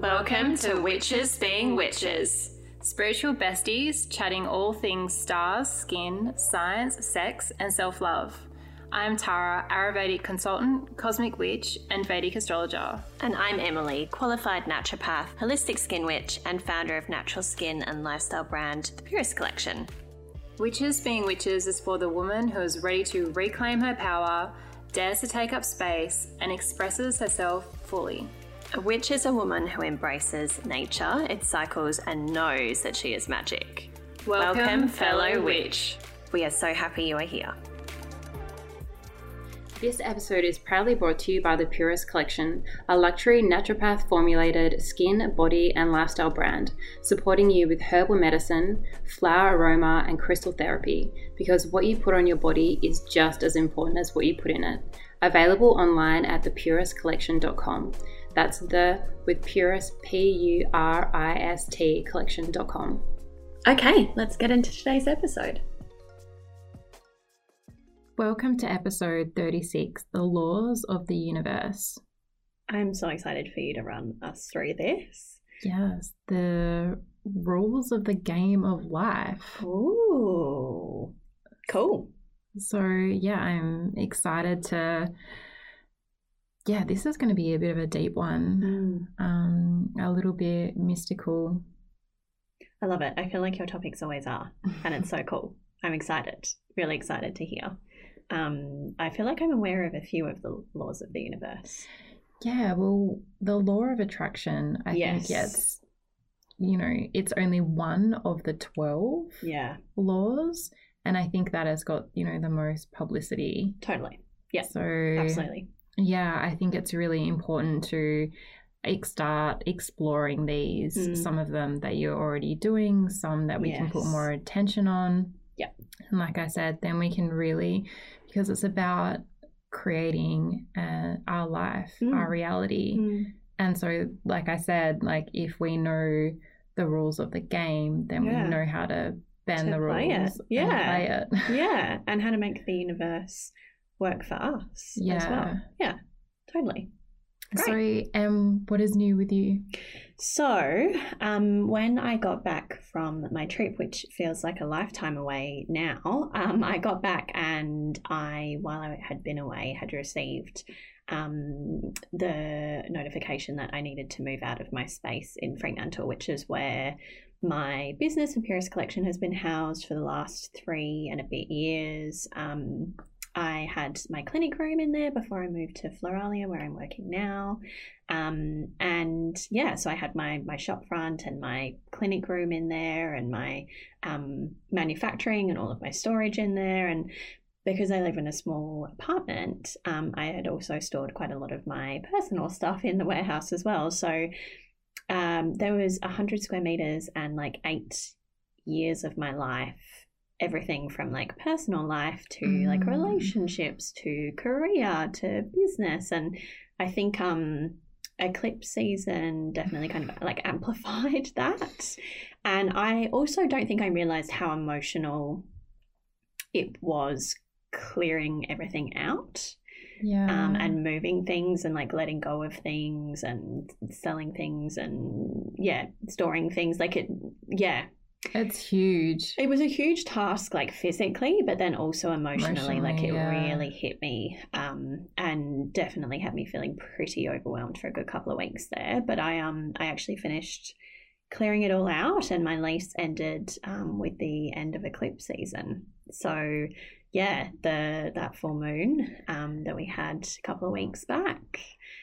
Welcome to Witches Being Witches. Spiritual besties chatting all things stars, skin, science, sex, and self love. I'm Tara, Ayurvedic consultant, cosmic witch, and Vedic astrologer. And I'm Emily, qualified naturopath, holistic skin witch, and founder of natural skin and lifestyle brand, The Purest Collection. Witches Being Witches is for the woman who is ready to reclaim her power, dares to take up space, and expresses herself fully. A witch is a woman who embraces nature, its cycles, and knows that she is magic. Welcome, fellow witch. We are so happy you are here. This episode is proudly brought to you by the Purest Collection, a luxury naturopath formulated skin, body, and lifestyle brand, supporting you with herbal medicine, flower aroma, and crystal therapy, because what you put on your body is just as important as what you put in it. Available online at thepurestcollection.com. That's the with Purist, P U R I S T collection.com. Okay, let's get into today's episode. Welcome to episode 36 The Laws of the Universe. I'm so excited for you to run us through this. Yes, the rules of the game of life. Ooh, cool. So, yeah, I'm excited to. Yeah, this is going to be a bit of a deep one, Mm, um, a little bit mystical. I love it. I feel like your topics always are, and it's so cool. I'm excited, really excited to hear. Um, I feel like I'm aware of a few of the laws of the universe. Yeah, well, the law of attraction, I Yes. think yes, you know, it's only one of the 12 Yeah, laws. And I think that has got, you know, the most publicity. totally. Yeah, So, absolutely. Yeah, I think it's really important to start exploring these. Mm. Some of them that you're already doing, some that we can put more attention on. Yeah. And like I said, then we can really, because it's about creating uh, our life, Mm. our reality. Mm, And so, like I said, like if we know the rules of the game, then Yeah. we know how to bend To the rules play it. and Yeah. play it. Yeah, and how to make the universe work for us as Yeah. well. Yeah, totally. So, um, what is new with you? So, um, when I got back from my trip, which feels like a lifetime away now, um, I got back and I, while I had been away, had received um, the notification that I needed to move out of my space in Fremantle, which is where my business and Purest Collection has been housed for the last three and a bit years. Um, I had my clinic room in there before I moved to Floralia, where I'm working now. Um, and yeah, so I had my my shop front and my clinic room in there, and my um, manufacturing and all of my storage in there. And because I live in a small apartment, um, I had also stored quite a lot of my personal stuff in the warehouse as well. So um, there was hundred square meters and like eight years of my life. Everything from like personal life to like Mm. relationships to career to business, and I think um eclipse season definitely kind of like amplified that. And I also don't think I realized how emotional it was clearing everything out Yeah. um, and moving things and like letting go of things and selling things and yeah, storing things. Like it, yeah, it's huge. it was a huge task, like physically, but then also emotionally. like it yeah. really hit me, um, and definitely had me feeling pretty overwhelmed for a good couple of weeks there. But I um I actually finished clearing it all out, and my lease ended um, with the end of eclipse season. So yeah, the that full moon um, that we had a couple of weeks back.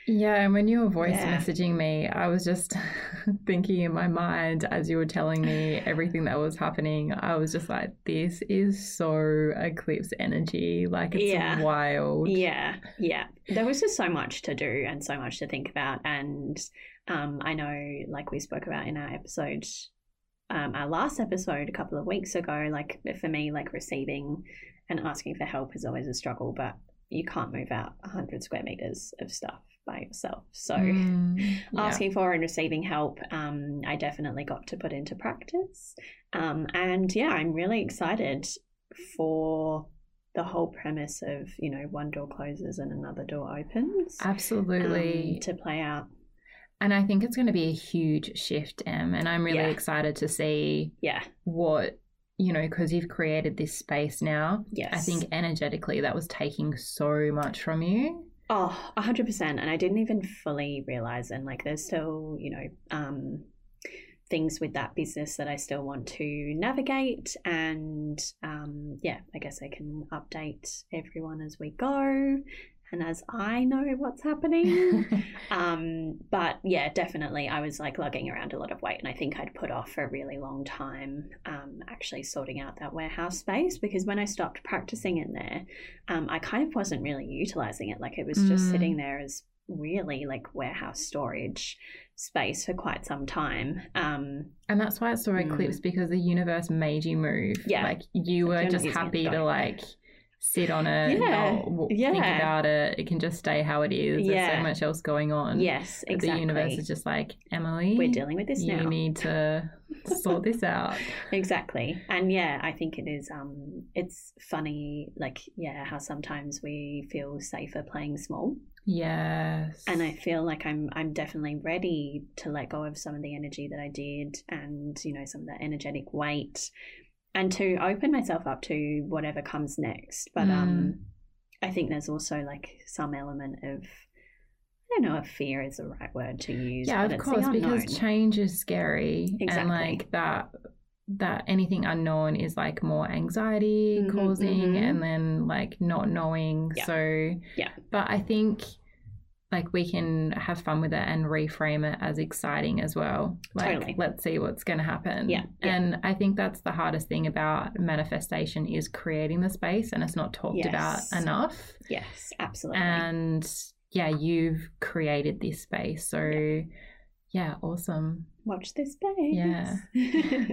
Yeah, and when you were voice Yeah. messaging me, I was just thinking in my mind as you were telling me everything that was happening, I was just like, this is so eclipse energy. Like, it's Yeah. wild. Yeah, yeah. There was just so much to do and so much to think about. And um, I know, like we spoke about in our episode, um, our last episode a couple of weeks ago, like for me, like receiving and asking for help is always a struggle, but you can't move out 100 square meters of stuff by yourself. So. Mm, yeah. Asking for and receiving help, um, I definitely got to put into practice. Um, and yeah, I'm really excited for the whole premise of, you know, one door closes and another door opens. um, Absolutely. to play out. And I think it's going to be a huge shift, Em. And I'm really Yeah. excited to see Yeah. what, you know, because you've created this space now. Yes. I think energetically that was taking so much from you. Oh, a hundred percent. And I didn't even fully realize and like there's still, you know, um things with that business that I still want to navigate and um yeah, I guess I can update everyone as we go and as I know what's happening. Um, but yeah, definitely, I was like lugging around a lot of weight, and I think I'd put off for a really long time um, actually sorting out that warehouse space because when I stopped practicing in there, um, I kind of wasn't really utilizing it. Like it was just Mm. sitting there as really like warehouse storage space for quite some time. Um, And that's why it's so Mm. eclipsed because the universe made you move. Yeah. Like you were just happy to like sit on it, Yeah. w- think about it. It can just stay how it is. Yeah. There's so much else going on. yes, exactly. The universe is just like, Emily, We're dealing with this you now. You need to sort this out. exactly and yeah i think it is um it's funny like yeah how sometimes we feel safer playing small Yes. and i feel like i'm i'm definitely ready to let go of some of the energy that i did and you know some of that energetic weight and to open myself up to whatever comes next but Mm. um i think there's also like some element of i don't know if fear is the right word to use yeah, of course, because change is scary, and like that. That anything unknown is like more anxiety Mhm, causing, mhm. and then like not knowing. Yeah. So, Yeah. But I think like we can have fun with it and reframe it as exciting as well. Like, Totally. let's see what's going to happen. Yeah, yeah. And I think that's the hardest thing about manifestation is creating the space, and it's not talked about Yes. enough yes absolutely and yeah you've created this space so yeah, awesome Watch this space. Yeah.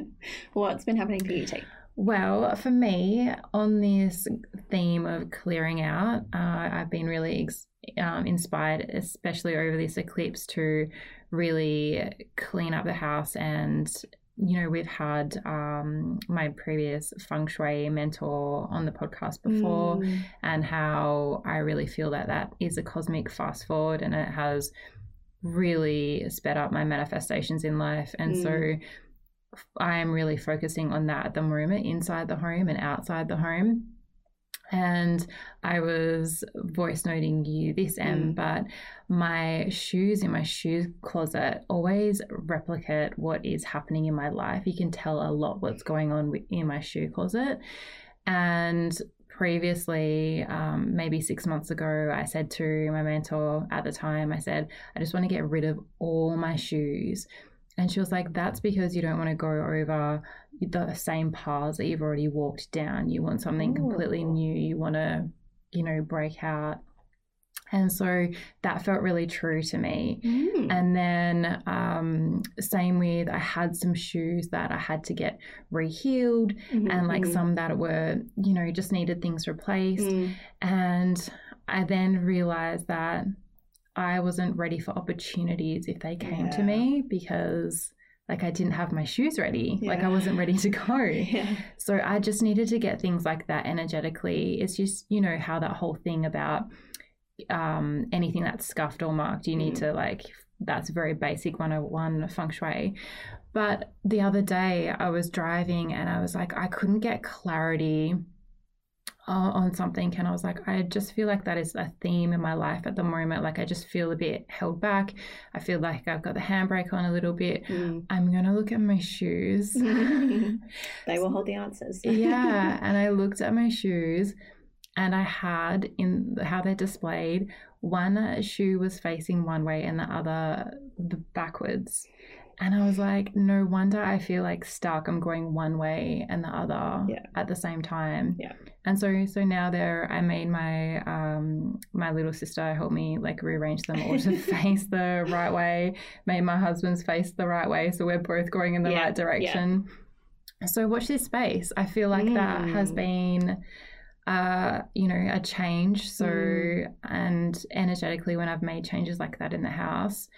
What's been happening for you, T? Well for me on this theme of clearing out uh, i've been really ex- um, inspired especially over this eclipse to really clean up the house and you know we've had um, my previous feng shui mentor on the podcast before Mm. and how I really feel that that is a cosmic fast forward and it has really sped up my manifestations in life. And so I am really focusing on that at the moment inside the home and outside the home. And I was voice noting you this, Em, Mm. but my shoes in my shoe closet always replicate what is happening in my life. You can tell a lot what's going on in my shoe closet. And previously, um, maybe six months ago, I said to my mentor at the time, I said, I just want to get rid of all my shoes. And she was like, That's because you don't want to go over the same paths that you've already walked down. You want something completely new. You want to, you know, break out. And so that felt really true to me. Mm. And then, um, same with, I had some shoes that I had to get rehealed, Mhm, and like mhm. some that were, you know, just needed things replaced. Mm. And I then realized that I wasn't ready for opportunities if they came to me because, like, I didn't have my shoes ready. Like, I wasn't ready to go. Yeah. So I just needed to get things like that energetically. It's just, you know, how that whole thing about um, anything that's scuffed or marked, you need Mm. to like, that's very basic 101 feng shui. But the other day I was driving and I was like, I couldn't get clarity uh, on something. And I was like, I just feel like that is a theme in my life at the moment. Like, I just feel a bit held back. I feel like I've got the handbrake on a little bit. Mm. I'm going to look at my shoes. they will hold the answers. yeah and i looked at my shoes and i had in how they're displayed one shoe was facing one way and the other the backwards and i was like no wonder i feel like stuck i'm going one way and the other Yeah. at the same time Yeah. and so so now there i made my um my little sister help me like rearrange them all to face the right way made my husband's face the right way so we're both going in the Yeah, right yeah. direction so watch this space i feel like that has Mm. been uh you know a change so Mm. and energetically when i've made changes like that in the house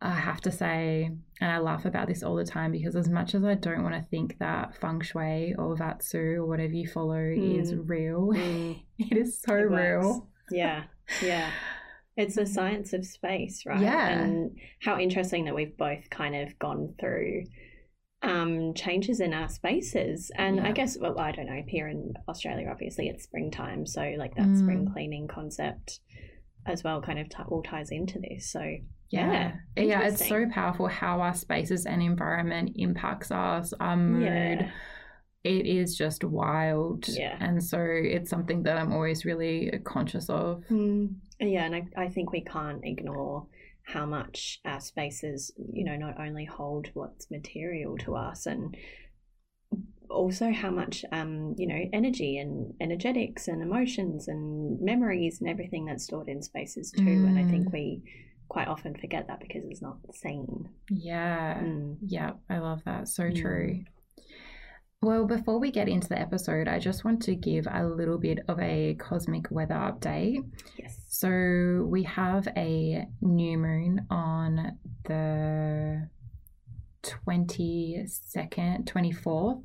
i have to say and i laugh about this all the time because as much as i don't want to think that feng shui or vastu or whatever you follow is Mm. real Mm. it is so It real Yeah. Yeah. It's the science of space, right? Yeah. And how interesting that we've both kind of gone through um, changes in our spaces. And I guess, well, I don't know, here in Australia, obviously it's springtime. So, like, that Mm. spring cleaning concept as well kind of t- all ties into this. So, yeah. Yeah. It's so powerful how our spaces and environment impacts us, our mood. Yeah. It is just wild. Yeah. And so it's something that I'm always really conscious of. Mm, yeah, and I, I think we can't ignore how much our spaces, you know, not only hold what's material to us and also how much, um, you know, energy and energetics and emotions and memories and everything that's stored in spaces too. And I think Mm. we quite often forget that because it's not seen. Yeah. Mm, Yeah, I love that. So Mm. true. Well, before we get into the episode, I just want to give a little bit of a cosmic weather update. yes. So, we have a new moon on the 22nd, 24th,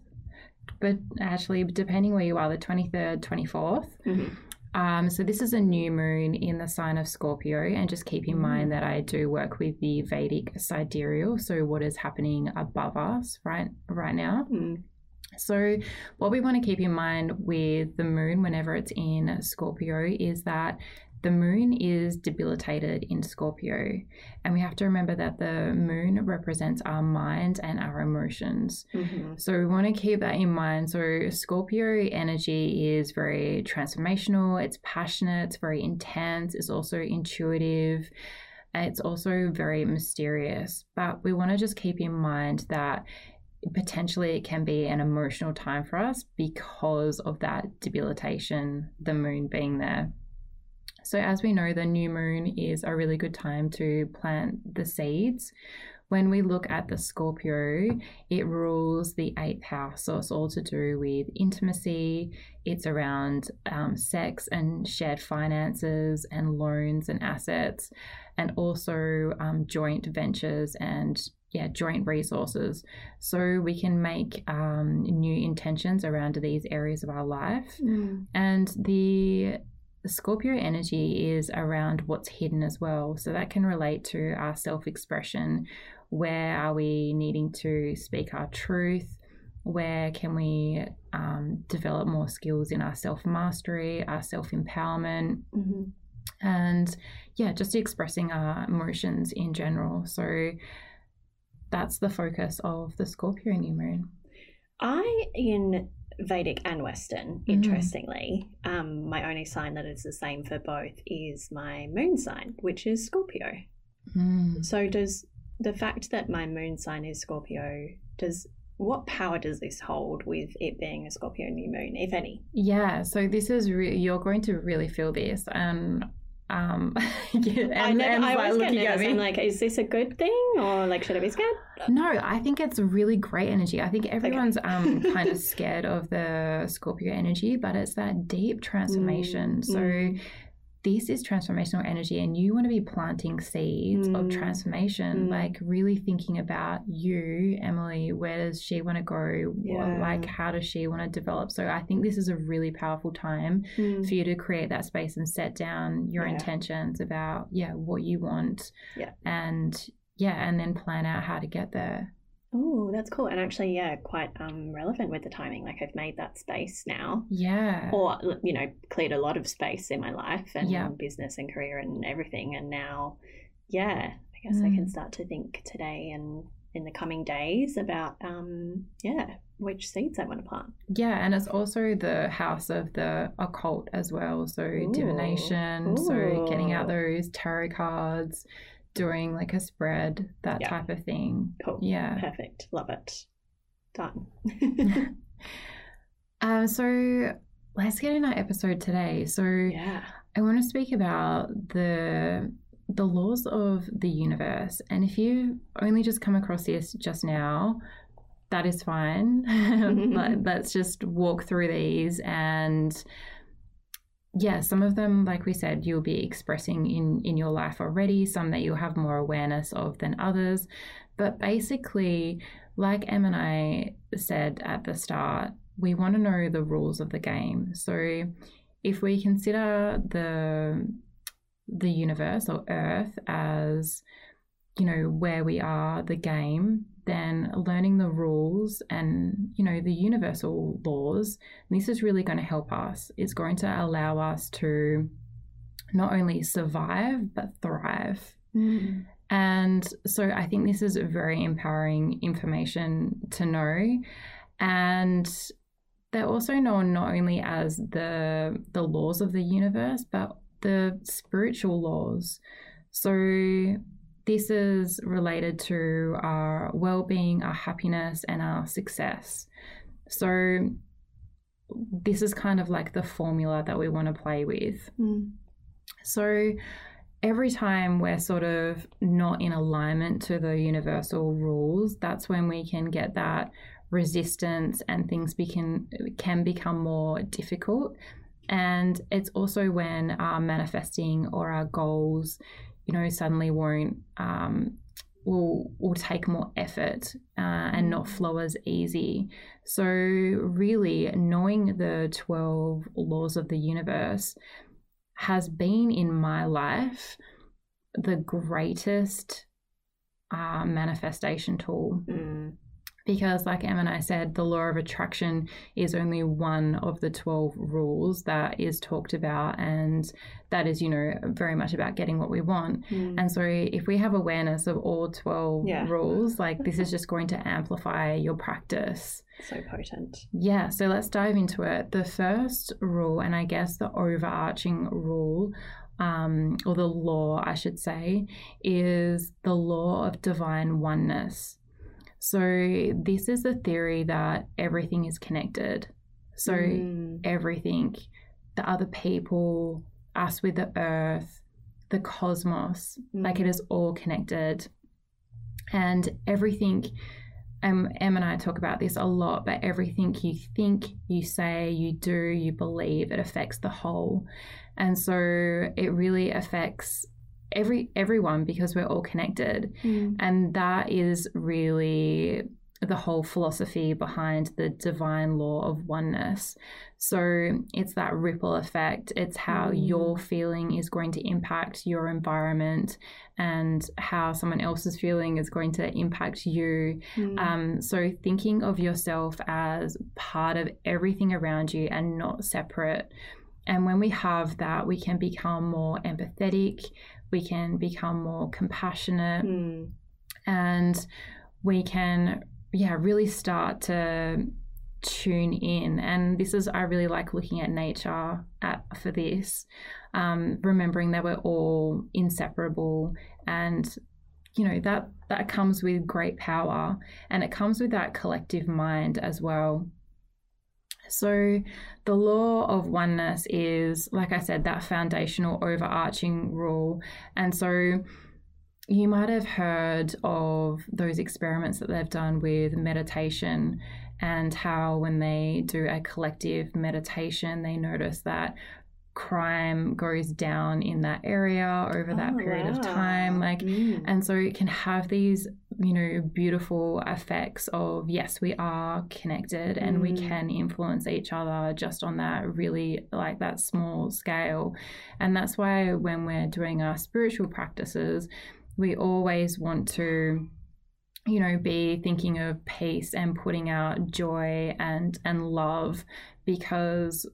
but actually, depending where you are, the 23rd, 24th. Mhm. Um, so this is a new moon in the sign of Scorpio, and just keep in Mm. mind that I do work with the Vedic sidereal, so what is happening above us right right now. Mm, So what we want to keep in mind with the moon whenever it's in Scorpio is that the moon is debilitated in Scorpio, and we have to remember that the moon represents our mind and our emotions. mhm. So we want to keep that in mind. So Scorpio energy is very transformational, it's passionate, it's very intense, it's also intuitive, and it's also very mysterious. But we want to just keep in mind that potentially it can be an emotional time for us because of that debilitation, the moon being there. So, as we know, the new moon is a really good time to plant the seeds. When we look at the Scorpio, it rules the eighth house. So, it's all to do with intimacy, it's around um, sex and shared finances and loans and assets, and also um, joint ventures and yeah, joint resources. So, we can make um, new intentions around these areas of our life. Mm, And the Scorpio energy is around what's hidden as well. So that can relate to our self expression. Where are we needing to speak our truth? Where can we um, develop more skills in our self mastery, our self empowerment, mhm. and yeah, just expressing our emotions in general. So that's the focus of the Scorpio new moon. I, in Vedic and Western, Mhm. interestingly, um, my only sign that is the same for both is my moon sign, which is Scorpio. Mm. So, does the fact that my moon sign is Scorpio, does what power does this hold with it being a Scorpio new moon, if any? Yeah, so this is re- you're going to really feel this, and um, yeah, and, I never, Em's, I like, always get looking at nervous. I'm like, is this a good thing, or like, should I be scared? no, I think it's really great energy. I think everyone's um kind of scared of the Scorpio energy, but it's that deep transformation. Mm, so mm. This is transformational energy, and you want to be planting seeds of Mm, transformation, mm. like really thinking about you, Emily. Where does she want to go? Yeah. Like, how does she want to develop? So I think this is a really powerful time Mm. for you to create that space and set down your Yeah. intentions about yeah what you want Yeah. and yeah and then plan out how to get there Oh, that's cool. And actually, yeah, quite um, relevant with the timing. Like, I've made that space now. yeah or you know cleared a lot of space in my life and Yeah. business and career and everything and now yeah i guess i can Mm. start to think today and in the coming days about um yeah which seeds i want to plant yeah and it's also the house of the occult as well so Ooh. divination so getting out those tarot cards doing like a spread that Yeah. type of thing. Cool. Yeah. Perfect. Love it. Done. Um so let's get in our episode today. So yeah. I want to speak about the the laws of the universe. And if you only just come across this just now, that is fine. Let, let's just walk through these and yeah, some of them, like we said, you'll be expressing in in your life already. Some that you'll have more awareness of than others. But basically, like Em and I said at the start, we want to know the rules of the game. So if we consider the the universe or Earth as, you know, where we are, the game, then learning the rules and, you know, the universal laws, this is really going to help us. It's going to allow us to not only survive, but thrive. Mm. And so I think this is very empowering information to know. And they're also known not only as the the laws of the universe, but the spiritual laws. So this is related to our well-being, our happiness, and our success. So this is kind of like the formula that we want to play with. Mm. So every time we're sort of not in alignment to the universal rules, that's when we can get that resistance and things can can become more difficult. And it's also when our manifesting or our goals, you know, suddenly won't um, will will take more effort uh, and not flow as easy. So really, knowing the twelve laws of the universe has been in my life the greatest uh, manifestation tool. Mm. Because, like Em and I said, the law of attraction is only one of the 12 rules that is talked about, and that is, you know, very much about getting what we want. Mm. And so, if we have awareness of all 12 Yeah. rules, like this is just going to amplify your practice. So potent. Yeah, so let's dive into it. The first rule, and I guess the overarching rule, um, or the law, I should say, is the law of divine oneness. So, this is the theory that everything is connected. So, Mm. everything, the other people, us with the earth, the cosmos, like it is all connected. And everything, um, Em and I talk about this a lot, but everything you think, you say, you do, you believe, it affects the whole. And so it really affects every everyone because we're all connected. Mm. And that is really the whole philosophy behind the divine law of oneness. So it's that ripple effect. It's how Mm. your feeling is going to impact your environment and how someone else's feeling is going to impact you. Mm. Um, so thinking of yourself as part of everything around you and not separate. And when we have that, we can become more empathetic, we can become more compassionate, Mm. and we can yeah really start to tune in and this is i really like looking at nature at, for this um, remembering that we're all inseparable and you know that that comes with great power and it comes with that collective mind as well so the law of oneness is like i said that foundational overarching rule. And so you might have heard of those experiments that they've done with meditation and how when they do a collective meditation they notice that crime goes down in that area over that Oh, period of time like Mm. and so it can have these you know beautiful effects of yes we are connected and we Mm. can influence each other just on that really like that small scale and that's why when we're doing our spiritual practices we always want to you know be thinking of peace and putting out joy and and love because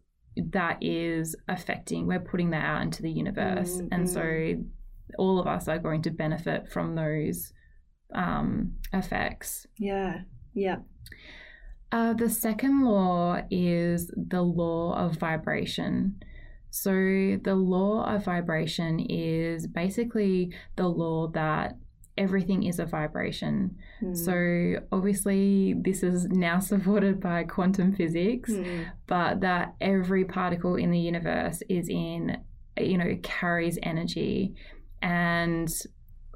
that is affecting we're putting that out into the universe Mm, and so all of us are going to benefit from those um, effects Yeah. Yeah. uh, the second law is the law of vibration. So, the law of vibration is basically the law that everything is a vibration. Mm. So, obviously, this is now supported by quantum physics, Mm. but that every particle in the universe is in, you know, carries energy. And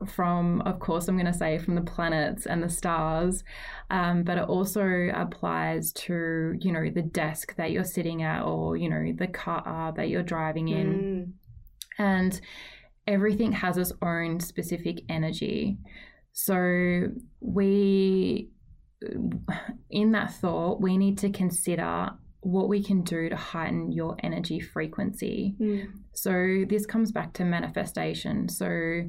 from, of course, I'm going to say from the planets and the stars, um, but it also applies to, you know, the desk that you're sitting at or, you know, the car that you're driving in. Mm. And everything has its own specific energy. So we, in that thought, we need to consider what we can do to heighten your energy frequency. Mm. So this comes back to manifestation. So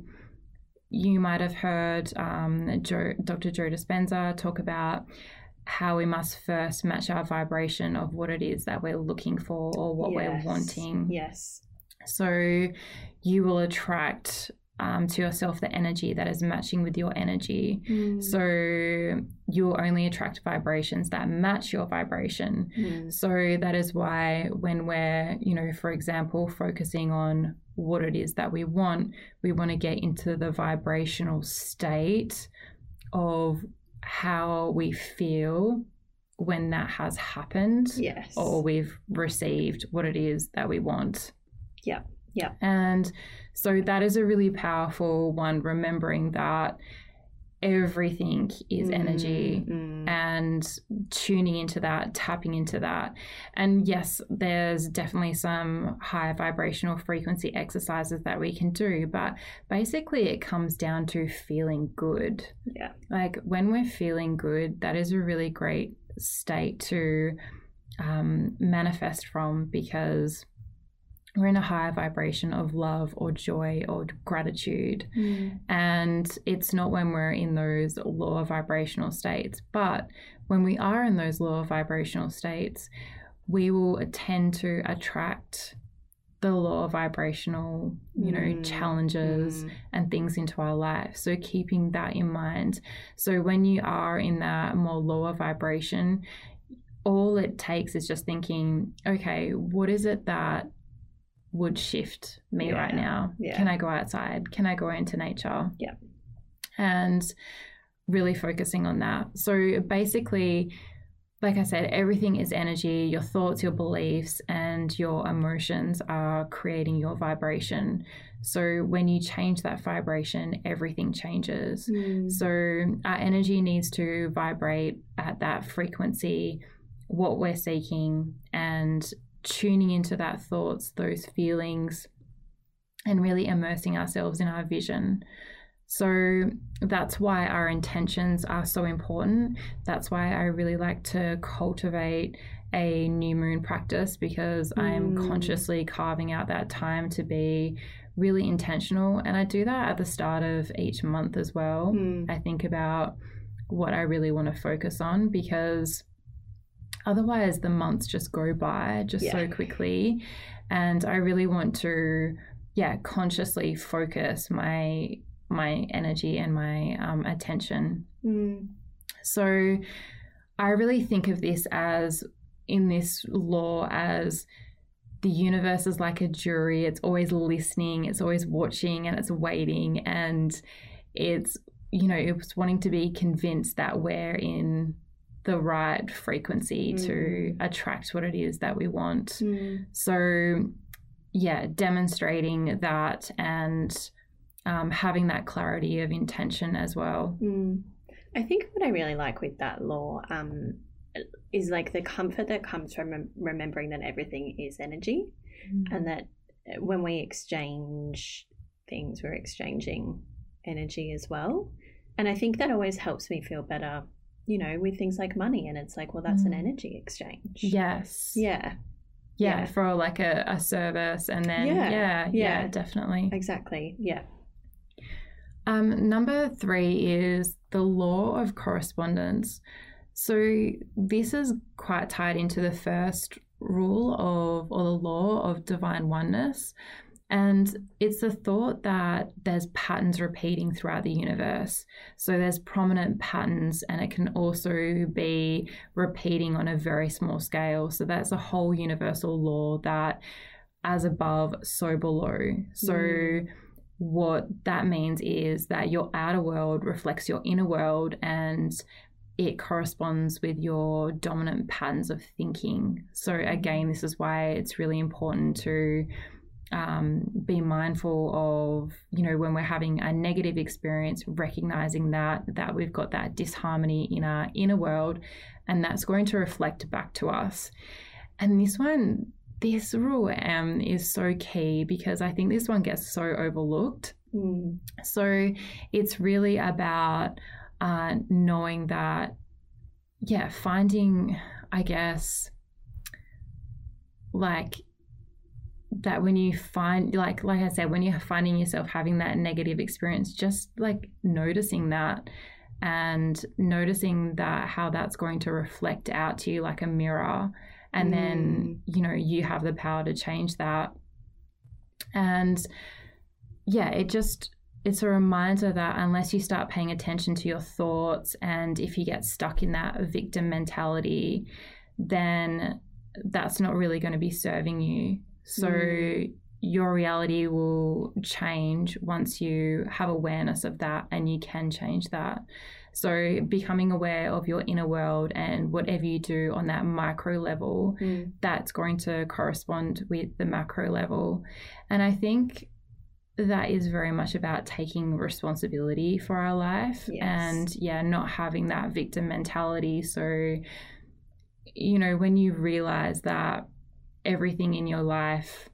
you might have heard um, Joe, Dr. Joe Dispenza talk about how we must first match our vibration of what it is that we're looking for or what Yes. we're wanting. Yes. So you will attract um, to yourself the energy that is matching with your energy. Mm. So you'll only attract vibrations that match your vibration. Mm. So that is why when we're, you know, for example, focusing on what it is that we want, we want to get into the vibrational state of how we feel when that has happened Yes. or we've received what it is that we want. Yeah, yeah. And so that is a really powerful one, remembering that everything is energy Mm. and tuning into that, tapping into that. And yes, there's definitely some high vibrational frequency exercises that we can do, but basically it comes down to feeling good. Yeah. Like when we're feeling good, that is a really great state to um, manifest from because we're in a higher vibration of love or joy or gratitude. Mm. And it's not when we're in those lower vibrational states, but when we are in those lower vibrational states, we will tend to attract the lower vibrational, you know, Mm, challenges mm. and things into our life. So keeping that in mind. So when you are in that more lower vibration, all it takes is just thinking, okay, what is it that would shift me right now? yeah. Can I go outside? Can I go into nature? Yeah. And really focusing on that. So basically, like I said, everything is energy. Your thoughts, your beliefs, and your emotions are creating your vibration. So when you change that vibration, everything changes. Mm. So our energy needs to vibrate at that frequency, what we're seeking, and tuning into that thoughts, those feelings, and really immersing ourselves in our vision. So that's why our intentions are so important. That's why I really like to cultivate a new moon practice because I'm Mm. consciously carving out that time to be really intentional. And I do that at the start of each month as well. Mm. I think about what I really want to focus on because otherwise the months just go by just so quickly. And I really want to, yeah, consciously focus my my energy and my um, attention Mm. so I really think of this as in this law as the universe is like a jury. It's always listening, it's always watching, and it's waiting. And it's, you know, it's wanting to be convinced that we're in the right frequency to attract what it is that we want. Mm. So, yeah, demonstrating that and um, having that clarity of intention as well. Mm. I think what I really like with that law um, is like the comfort that comes from rem- remembering that everything is energy and that when we exchange things, we're exchanging energy as well. And I think that always helps me feel better, you know, with things like money. And it's like, well, that's an Mm. energy exchange. Yes. Yeah, yeah, Yeah. for like a, a service and then Yeah, yeah yeah, yeah. definitely exactly. Yeah. um number three is the law of correspondence so this is quite tied into the first rule of or the law of divine oneness and it's the thought that there's patterns repeating throughout the universe. So there's prominent patterns, and it can also be repeating on a very small scale. So that's a whole universal law that as above, so below. So Mm. what that means is that your outer world reflects your inner world and it corresponds with your dominant patterns of thinking. So again, this is why it's really important to um, be mindful of, you know, when we're having a negative experience, recognizing that that we've got that disharmony in our inner world, and that's going to reflect back to us. And this one, this rule um, is so key because I think this one gets so overlooked. Mm. So it's really about uh, knowing that, yeah, finding, I guess, like that when you find like like I said when you're finding yourself having that negative experience just like noticing that and noticing that how that's going to reflect out to you like a mirror. And mm. then you know you have the power to change that. And yeah it just it's a reminder that unless you start paying attention to your thoughts and if you get stuck in that victim mentality then that's not really going to be serving you so mm. your reality will change once you have awareness of that and you can change that. So becoming aware of your inner world and whatever you do on that micro level, mm. that's going to correspond with the macro level. And I think that is very much about taking responsibility for our life yes. and yeah, not having that victim mentality. So, you know, when you realize that everything in your life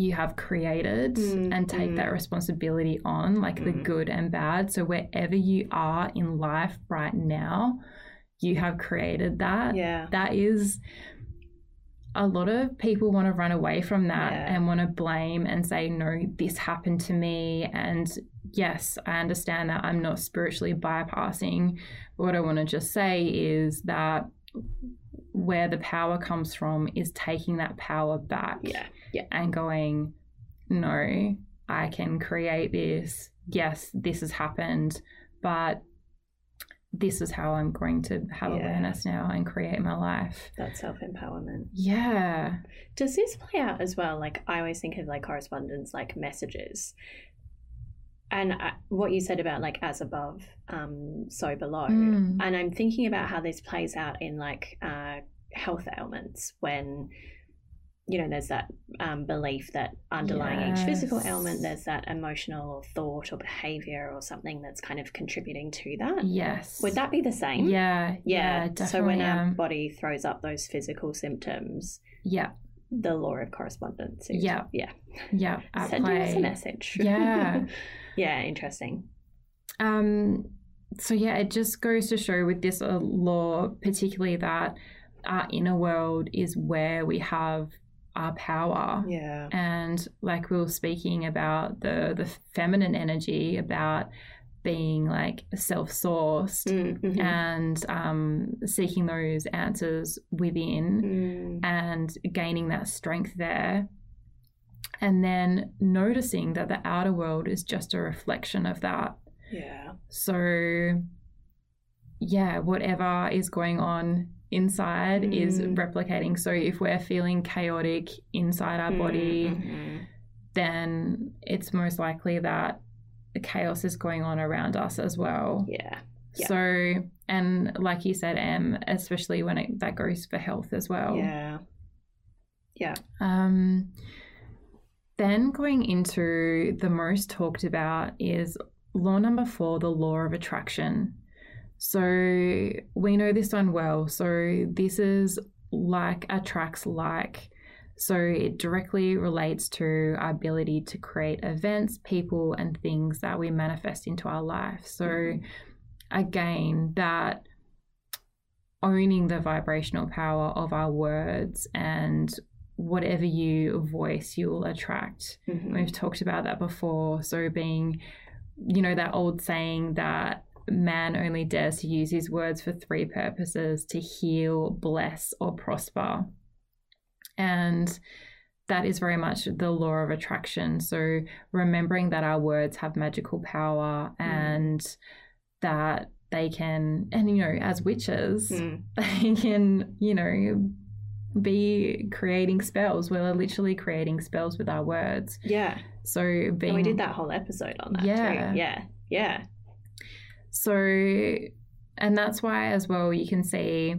you have created mm, and take mm. that responsibility on, like mm. the good and bad. So, wherever you are in life right now, you have created that. Yeah. That is a lot of people want to run away from that yeah. and want to blame and say, no, this happened to me. And yes, I understand that I'm not spiritually bypassing. But what I want to just say is that where the power comes from is taking that power back yeah. Yeah. and going, no, I can create this. Yes, this has happened, but this is how I'm going to have yeah. awareness now and create my life. That self empowerment. Yeah. Does this play out as well? Like, I always think of like correspondence, like messages. And uh, what you said about like as above, um, so below. Mm. And I'm thinking about how this plays out in like uh, health ailments when you know, there's that um, belief that underlying yes. each physical ailment, there's that emotional or thought or behavior or something that's kind of contributing to that. Yes. Would that be the same? Yeah. Yeah. yeah so when our body throws up those physical symptoms, yeah, the law of correspondence. Is, yeah. Yeah. Yeah. Sending us a message. Yeah. yeah. Interesting. Um. So yeah, it just goes to show with this uh, law, particularly that our inner world is where we have our power. Yeah. And like we were speaking about the the feminine energy about being like self-sourced mm-hmm. and um, seeking those answers within mm. and gaining that strength there and then noticing that the outer world is just a reflection of that yeah so yeah whatever is going on inside mm. is replicating. So if we're feeling chaotic inside our body, mm-hmm. then it's most likely that the chaos is going on around us as well. Yeah. yeah. So, and like you said, Em, especially when it, that goes for health as well. Yeah. Yeah. Um, then going into the most talked about is law number four, the law of attraction. So we know this one well. So this is like attracts like. So it directly relates to our ability to create events, people, and things that we manifest into our life. So mm-hmm. again, that owning the vibrational power of our words and whatever you voice, you'll attract. Mm-hmm. We've talked about that before. So being, you know, that old saying that man only dares to use his words for three purposes to heal, bless, or prosper. And that is very much the law of attraction. So, remembering that our words have magical power mm. and that they can, and you know, as witches, mm. they can, you know, be creating spells. We're literally creating spells with our words. Yeah. So being, and we did that whole episode on that. Yeah. Too. Yeah. Yeah. So, and that's why as well you can see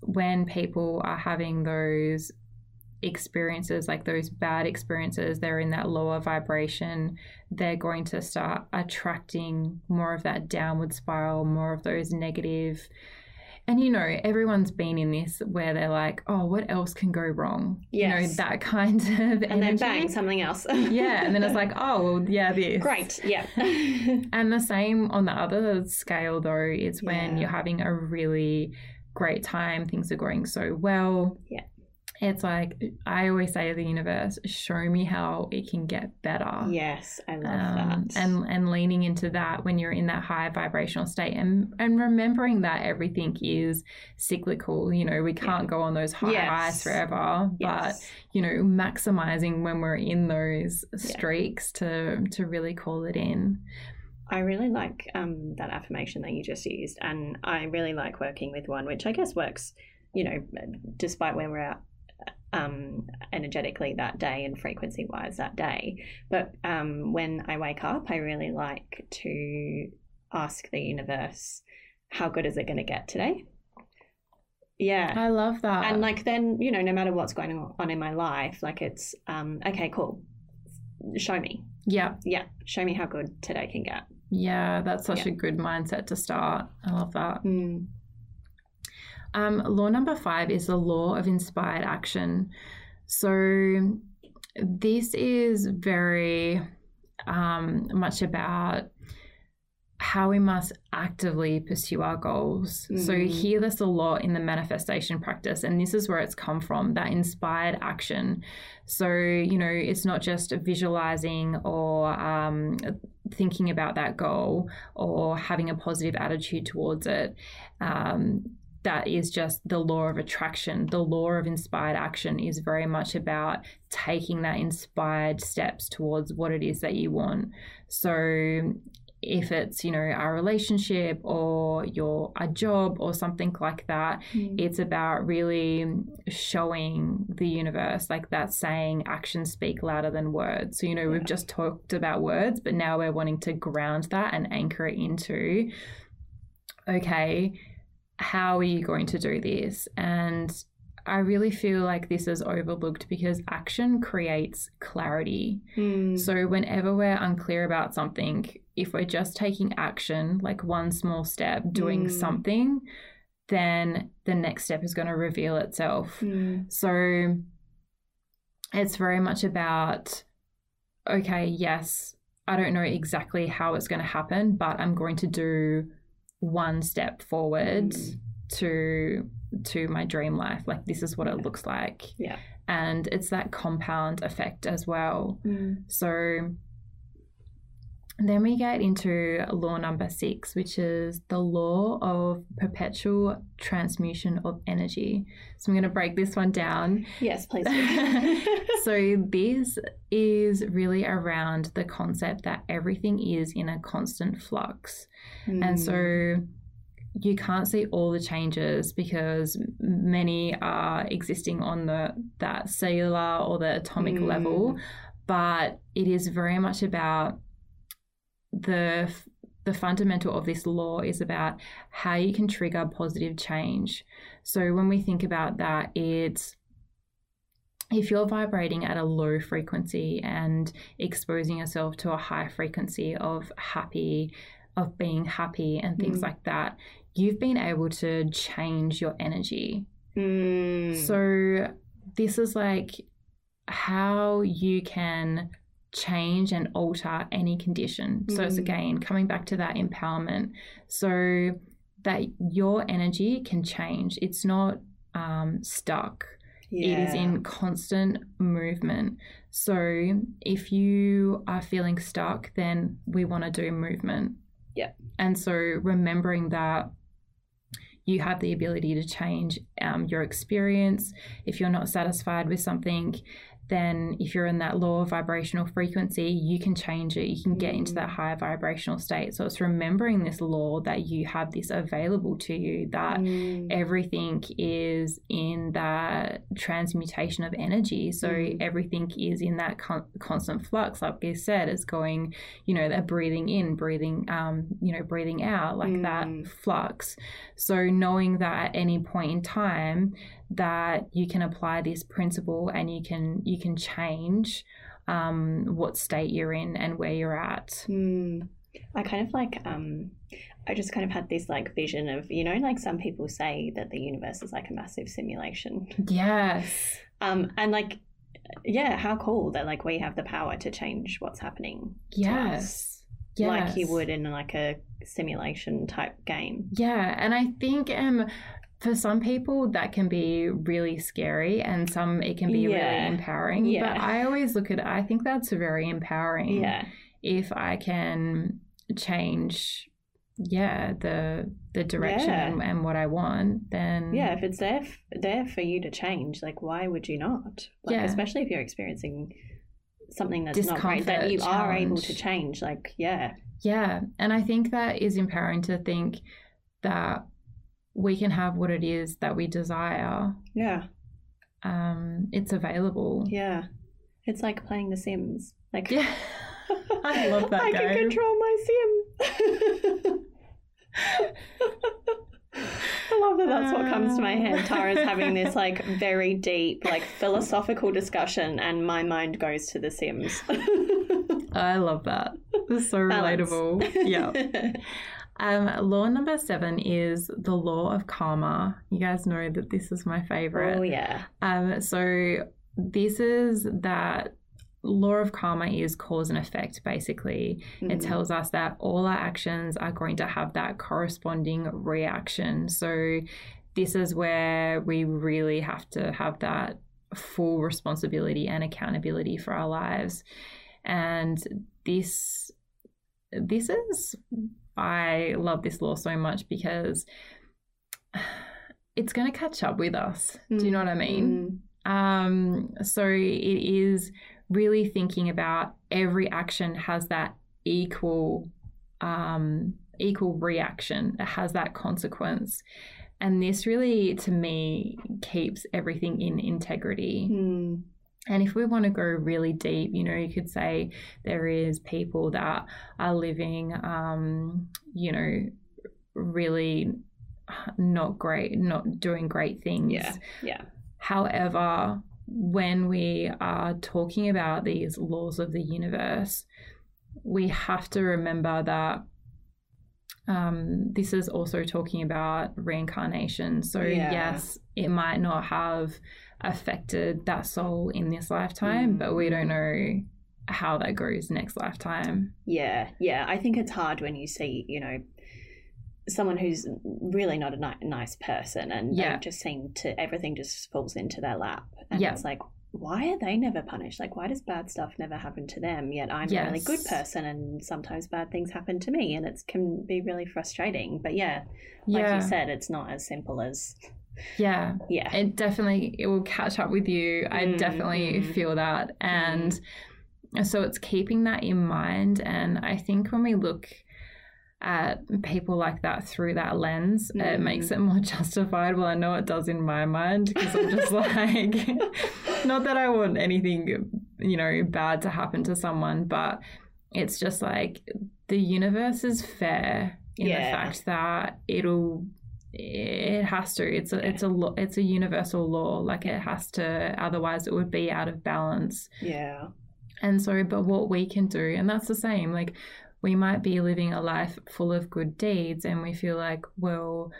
when people are having those experiences, like those bad experiences, they're in that lower vibration, they're going to start attracting more of that downward spiral, more of those negative and you know, everyone's been in this where they're like, oh, what else can go wrong? Yes. You know, that kind of And energy. then bang, something else. yeah. And then it's like, oh, well, yeah, this. Great. Yeah. and the same on the other scale, though, is when yeah. you're having a really great time, things are going so well. Yeah. It's like I always say to the universe, show me how it can get better. Yes, I love Um, that. and and leaning into that when you're in that high vibrational state and and remembering that everything is cyclical you know we can't go on those high Yes. highs forever but yes. you know maximizing when we're in those Yeah. streaks to to really call it in I really like um, that affirmation that you just used, and I really like working with one, which I guess works, you know, despite where we're at um, energetically that day and frequency wise that day. But um, when I wake up, I really like to ask the universe, how good is it going to get today? Yeah. i love that and like then you know no matter what's going on in my life like it's um okay cool show me yeah yeah show me how good today can get yeah that's such Yeah. a good mindset to start i love that Mm. Um, law number five is the law of inspired action. So, this is very um, much about how we must actively pursue our goals. So, you hear this a lot in the manifestation practice, and this is where it's come from that inspired action. So, you know, it's not just visualizing or um, thinking about that goal or having a positive attitude towards it. Um, that is just the law of attraction. The law of inspired action is very much about taking that inspired steps towards what it is that you want. So if it's, you know, a relationship or your a job or something like that, mm. it's about really showing the universe like that saying actions speak louder than words. So, you know, we've just talked about words, but now we're wanting to ground that and anchor it into okay, how are you going to do this? And I really feel like this is overlooked because action creates clarity. Mm. So, whenever we're unclear about something, if we're just taking action, like one small step, doing Mm. something, then the next step is going to reveal itself. Mm. So, it's very much about okay, yes, I don't know exactly how it's going to happen, but I'm going to do one step forward Mm. to to my dream life like this is what it looks like Yeah. and it's that compound effect as well Mm. so then we get into law number six, which is the law of perpetual transmutation of energy. So I'm going to break this one down. Yes, please. So this is really around the concept that everything is in a constant flux. And Mm. so you can't see all the changes because many are existing on the that cellular or the atomic Mm. level, but it is very much about the the fundamental of this law is about how you can trigger positive change. So when we think about that, it's if you're vibrating at a low frequency and exposing yourself to a high frequency of happy, of being happy and things Mm. like that, you've been able to change your energy. Mm. So this is like how you can change and alter any condition. So it's Mm. again coming back to that empowerment. So that your energy can change. It's not um, stuck. It is in constant movement. So if you are feeling stuck, then we want to do movement. Yeah. And so remembering that you have the ability to change um, your experience. If you're not satisfied with something, then if you're in that lower vibrational frequency, you can change it. You can get into that Mm. higher vibrational state. So it's remembering this law that you have this available to you, that Mm. everything is in that transmutation of energy. So Mm. everything is in that con- constant flux. Like we said, it's going, you know, that breathing in, breathing, um, you know, breathing out, like that Mm. flux. So knowing that at any point in time that you can apply this principle and you can you can change um, what state you're in and where you're at. Mm. I kind of like um I just kind of had this like vision of you know like some people say that the universe is like a massive simulation. Yes. Um and like yeah, how cool that like we have the power to change what's happening Yes. Yes. like you would in like a simulation type game. Yeah, and I think um for some people that can be really scary and some it can be Yeah. really empowering Yeah. but i always look at it i think that's very empowering Yeah. if i can change yeah the the direction Yeah. and, and what i want then Yeah, if it's there f- there for you to change, like why would you not? Like Yeah. especially if you're experiencing something that's not great that you Discomfort, are able to change. Like yeah, Yeah. And I think that is empowering to think that we can have what it is that we desire. yeah, Um, it's available. yeah. It's like playing The Sims. Like Yeah. I love that I game. can control my sim. I love that that's what comes to my head. Tara's having this like very deep, like philosophical discussion, and my mind goes to The Sims. I love that. It's so Balance. relatable. Yeah. Um, law number seven is the law of karma. You guys know that this is my favorite. oh yeah. Um, so this is that law of karma is cause and effect basically. It Mm. tells us that all our actions are going to have that corresponding reaction. So this is where we really have to have that full responsibility and accountability for our lives. And this this is I love this law so much because it's going to catch up with us. Do you know what I mean? Mm. Um, so it is really thinking about every action has that equal um, equal reaction. It has that consequence. And this really, to me, keeps everything in integrity. Mm. And if we want to go really deep, you know, you could say there is people that are living, um, you know, really not great, not doing great things. Yeah. Yeah. However, when we are talking about these laws of the universe, we have to remember that um, this is also talking about reincarnation. So, Yeah. yes, it might not have affected that soul in this lifetime, but we don't know how that goes next lifetime. Yeah, yeah. I think it's hard when you see, you know, someone who's really not a ni- nice person and Yeah. they just seem to, everything just falls into their lap. And Yeah. it's like, why are they never punished? Like, why does bad stuff never happen to them? Yet I'm a really good person and sometimes bad things happen to me and it can be really frustrating. But yeah, like yeah. you said, it's not as simple as, yeah. yeah. it definitely it will catch up with you i Mm, definitely feel that and so it's keeping that in mind and i think when we look at people like that through that lens it Mm. makes it more justified well i know it does in my mind because i'm just like not that i want anything you know bad to happen to someone but it's just like the universe is fair in Yeah. the fact that it'll it has to it's a it's a it's a universal law like it has to otherwise it would be out of balance Yeah. and so but what we can do and that's the same like we might be living a life full of good deeds and we feel like well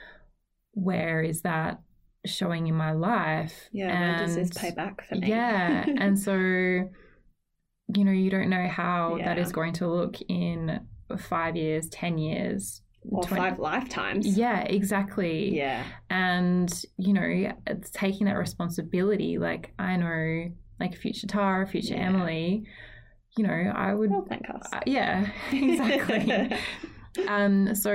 where is that showing in my life Yeah. when does this And- pay back for me? yeah and so you know you don't know how that Yeah. is going to look in five years ten years or 20 five lifetimes. yeah exactly Yeah. and you know it's taking that responsibility like i know like future tara future Yeah. emily you know i would Well, thank us. uh, yeah exactly um so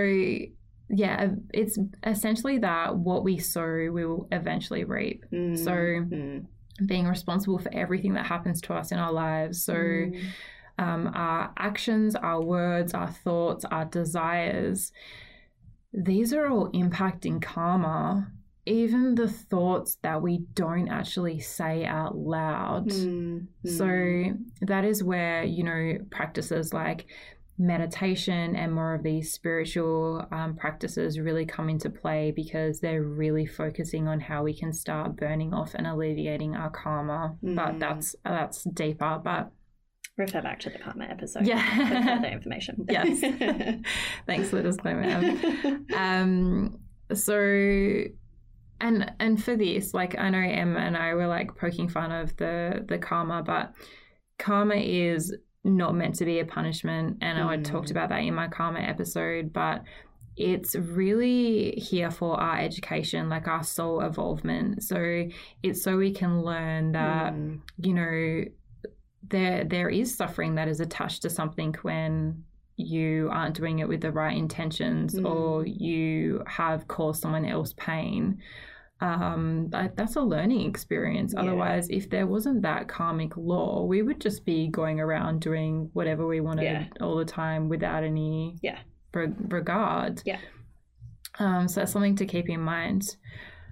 yeah it's essentially that what we sow we will eventually reap Mm, So- being responsible for everything that happens to us in our lives so mm. Um, our actions, our words, our thoughts, our desires, these are all impacting karma. Even the thoughts that we don't actually say out loud. Mm, mm. So that is where, you know, practices like meditation and more of these spiritual um, practices really come into play because they're really focusing on how we can start burning off and alleviating our karma. But Mm. that's that's deeper. But refer back to the karma episode. Yeah. for further information. Yes. Thanks for the disclaimer. Um, so, and and for this, like I know Emma and I were like poking fun of the the karma, but karma is not meant to be a punishment, and I Mm. talked about that in my karma episode. But it's really here for our education, like our soul evolvement. So it's so we can learn that, Mm. you know, there there is suffering that is attached to something when you aren't doing it with the right intentions Mm. or you have caused someone else pain um that, that's a learning experience Yeah. otherwise if there wasn't that karmic law we would just be going around doing whatever we wanted Yeah. all the time without any Yeah. re- regard Yeah. um so that's something to keep in mind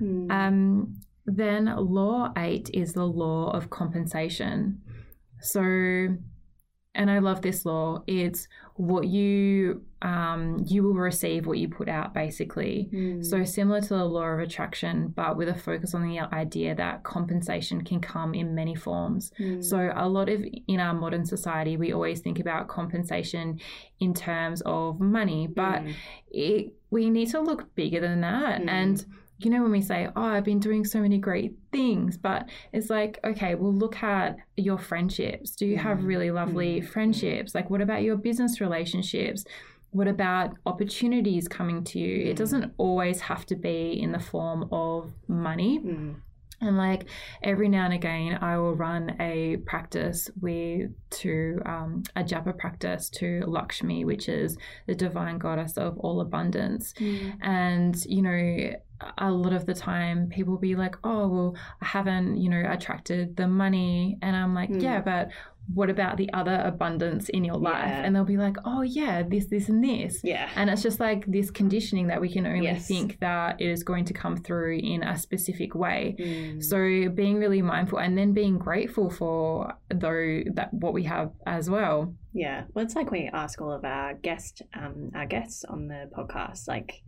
Mm. um, then law eight is the law of compensation. So, and I love this law. It's what you um, you will receive what you put out, basically. Mm. So similar to the law of attraction, but with a focus on the idea that compensation can come in many forms. Mm. So a lot of in our modern society, we always think about compensation in terms of money, but Mm. it, we need to look bigger than that. Mm. And you know, when we say, "Oh, I've been doing so many great things," but it's like, okay, well, look at your friendships. Do you have Mm. really lovely Mm. friendships? Like, what about your business relationships? What about opportunities coming to you? It doesn't always have to be in the form of money. Mm. And like every now and again, I will run a practice with to um, a japa practice to Lakshmi, which is the divine goddess of all abundance. Mm. And you know, a lot of the time, people will be like, "Oh, well, I haven't, you know, attracted the money," and I'm like, Mm. "Yeah, but." What about the other abundance in your life? Yeah. And they'll be like, oh, yeah, this, this, and this. Yeah. And it's just like this conditioning that we can only Yes. think that it is going to come through in a specific way. Mm. So being really mindful and then being grateful for though that what we have as well. Yeah, well, it's like we ask all of our guest, um, our guests on the podcast, like,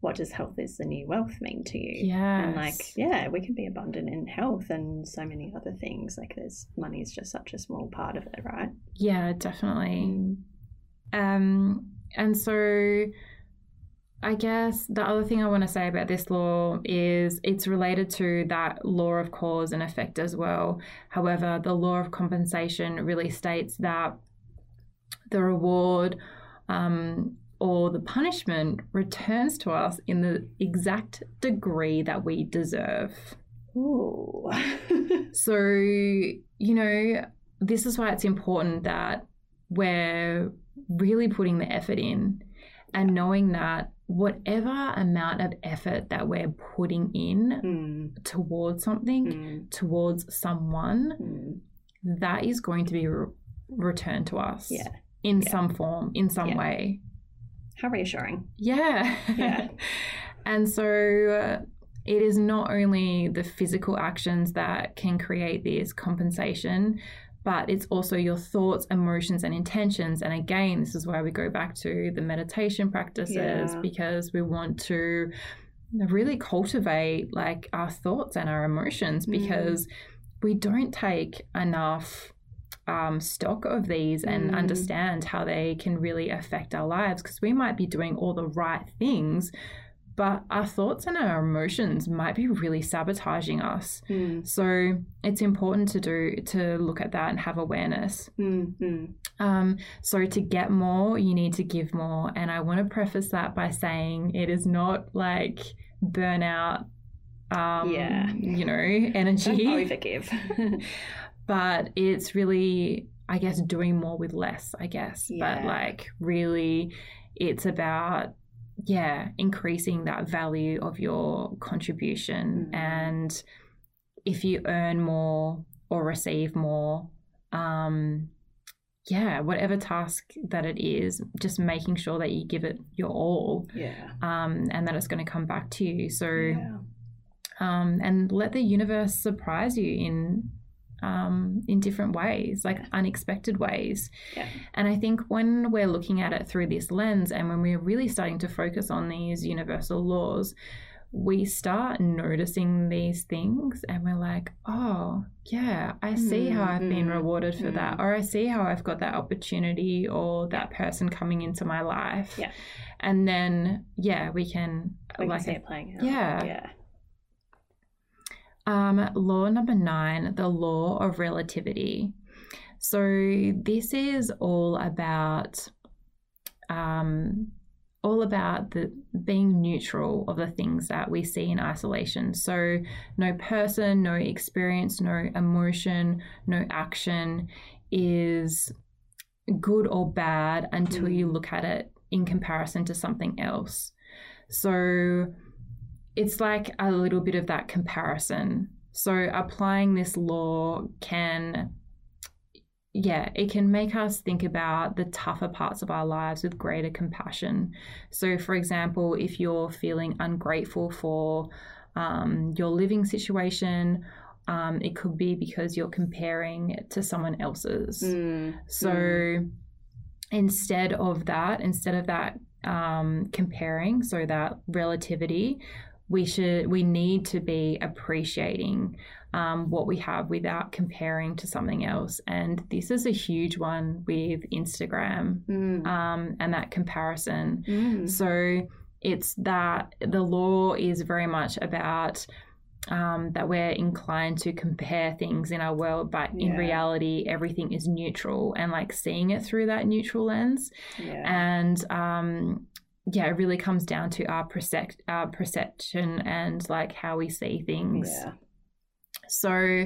what does health is the new wealth mean to you? Yeah. And like, yeah, we can be abundant in health and so many other things. Like, there's money is just such a small part of it, right? Yeah, definitely. Mm. Um and so I guess the other thing I want to say about this law is it's related to that law of cause and effect as well. However, the law of compensation really states that the reward um, or the punishment returns to us in the exact degree that we deserve. Ooh. So, you know, this is why it's important that we're really putting the effort in and knowing that whatever amount of effort that we're putting in Mm, towards something, mm, towards someone, mm. that is going to be re- returned to us Yeah. in Yeah. some form, in some Yeah. way. How reassuring. Yeah. Yeah. and so uh, it is not only the physical actions that can create this compensation, but it's also your thoughts, emotions, and intentions. And again, this is why we go back to the meditation practices Yeah. because we want to really cultivate like our thoughts and our emotions Mm. because we don't take enough um, stock of these and Mm. understand how they can really affect our lives because we might be doing all the right things but our thoughts and our emotions might be really sabotaging us Mm, so it's important to do to look at that and have awareness mm, mm. um, so to get more, you need to give more. And I want to preface that by saying it is not like burnout, um, Yeah. you know, energy, overgive. but it's really, I guess, doing more with less, I guess. Yeah. But like really, it's about, yeah, increasing that value of your contribution. Mm. And if you earn more or receive more, um, yeah, whatever task that it is, just making sure that you give it your all, yeah. um, and that it's going to come back to you. So, Yeah. um, and let the universe surprise you in um, in different ways, like unexpected ways. Yeah. And I think when we're looking at it through this lens, and when we're really starting to focus on these universal laws, we start noticing these things and we're like, oh, yeah, I see how I've been Mm, rewarded for that, mm. or I see how I've got that opportunity or that person coming into my life. Yeah. And then, yeah, we can, We like, can see it playing out. yeah. Yeah. Um, law number nine, the law of relativity. So this is all about um, all about the being neutral of the things that we see in isolation. So no person, no experience, no emotion, no action is good or bad until mm. you look at it in comparison to something else. So it's like a little bit of that comparison. So applying this law can yeah, it can make us think about the tougher parts of our lives with greater compassion. So, for example, if you're feeling ungrateful for um, your living situation, um, it could be because you're comparing it to someone else's. Mm. So, mm. instead of that, instead of that um, comparing, so that relativity, we should we need to be appreciating um, what we have without comparing to something else. And this is a huge one with Instagram mm. um, and that comparison. Mm. So it's that the law is very much about. Um, that we're inclined to compare things in our world, but yeah. in reality, everything is neutral and like seeing it through that neutral lens. Yeah. And um, yeah, it really comes down to our, percep- our perception and like how we see things. Yeah. So,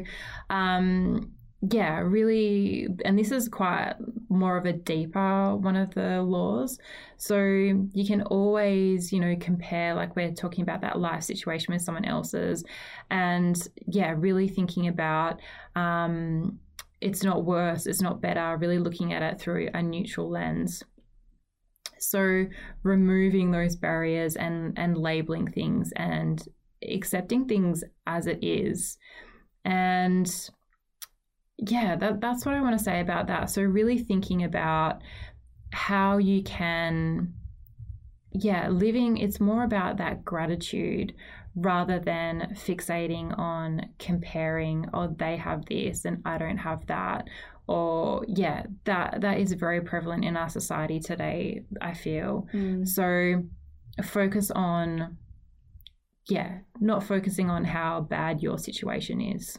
um, yeah, really, and this is quite more of a deeper one of the laws. So you can always, you know, compare, like we're talking about that life situation with someone else's, and yeah, really thinking about, um, it's not worse, it's not better, really looking at it through a neutral lens. So removing those barriers and and labeling things and accepting things as it is and yeah, that, that's what I want to say about that. So, really thinking about how you can, yeah, living, it's more about that gratitude rather than fixating on comparing, oh, they have this and I don't have that. Or yeah, that that is very prevalent in our society today, I feel. Mm. So focus on yeah, not focusing on how bad your situation is.